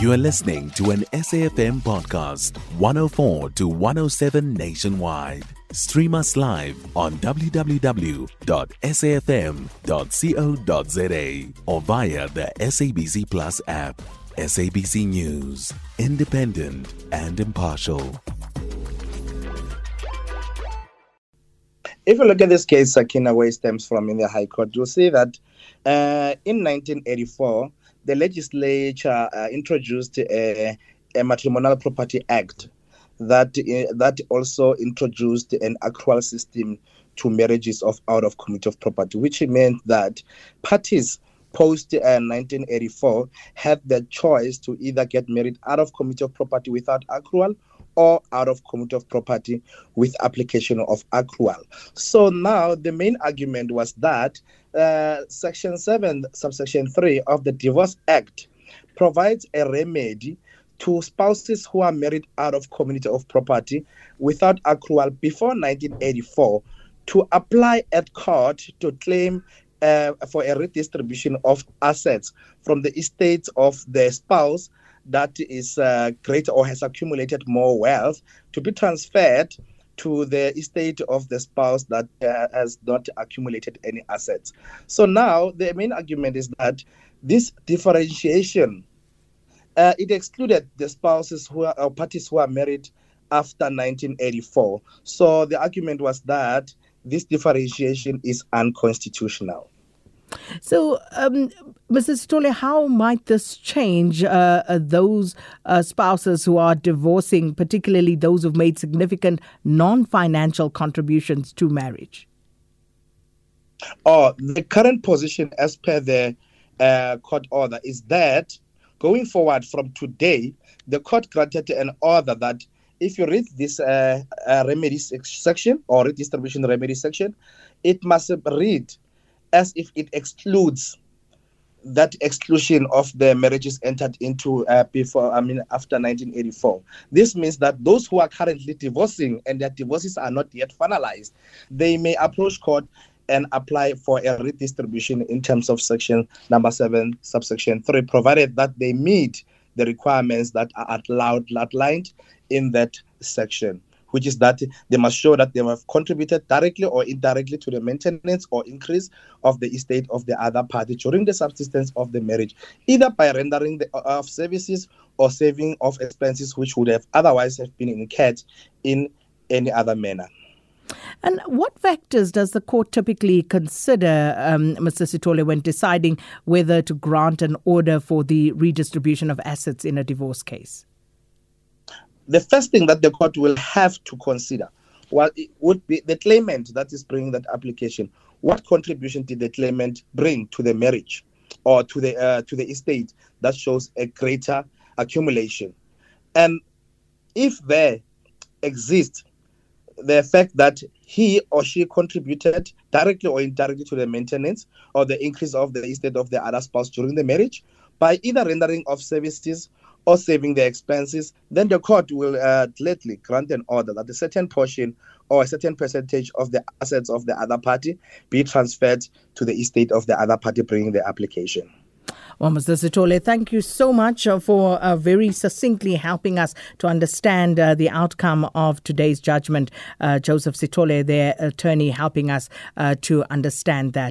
You are listening to an SAFM podcast, 104 to 107 nationwide. Stream us live on www.safm.co.za or via the SABC Plus app. SABC News, independent and impartial. If you look at this case, Sakina, it stems from in the High Court, you'll see that uh, in 1984, the legislature uh, introduced a, a, Matrimonial Property Act that uh, that also introduced an accrual system to marriages of out of community of property, which meant that parties post uh, 1984 had the choice to either get married out of community of property without accrual or out of community of property with application of accrual. So now the main argument was that uh, Section 7, subsection 3 of the Divorce Act provides a remedy to spouses who are married out of community of property without accrual before 1984 to apply at court to claim uh, for a redistribution of assets from the estates of the spouse that is uh, greater or has accumulated more wealth to be transferred to the estate of the spouse that uh, has not accumulated any assets. So now the main argument is that this differentiation uh, it excluded the spouses who are or parties who are married after 1984. So the argument was that this differentiation is unconstitutional. So, um, Mrs. Sithole, how might this change uh, uh, those uh, spouses who are divorcing, particularly those who've made significant non financial contributions to marriage? Oh, the current position, as per the uh, court order, is that going forward from today, the court granted an order that if you read this uh, uh, remedy section or redistribution remedy section, it must read as if it excludes that exclusion of the marriages entered into uh, before, I mean, after 1984. This means that those who are currently divorcing and their divorces are not yet finalized, they may approach court and apply for a redistribution in terms of section number seven, subsection three, provided that they meet the requirements that are outlined in that section which is that they must show that they have contributed directly or indirectly to the maintenance or increase of the estate of the other party during the subsistence of the marriage, either by rendering the, uh, of services or saving of expenses which would have otherwise have been incurred in any other manner. And what factors does the court typically consider, um, Mr. Sithole, when deciding whether to grant an order for the redistribution of assets in a divorce case? The first thing that the court will have to consider well, it would be the claimant that is bringing that application. What contribution did the claimant bring to the marriage or to the uh, to the estate that shows a greater accumulation? And if there exists the fact that he or she contributed directly or indirectly to the maintenance or the increase of the estate of the other spouse during the marriage by either rendering of services or saving their expenses, then the court will uh, gladly grant an order that a certain portion or a certain percentage of the assets of the other party be transferred to the estate of the other party bringing the application. Well, Mr. Sithole, thank you so much uh, for uh, very succinctly helping us to understand uh, the outcome of today's judgment. Uh, Joseph Sithole, their attorney, helping us uh, to understand that.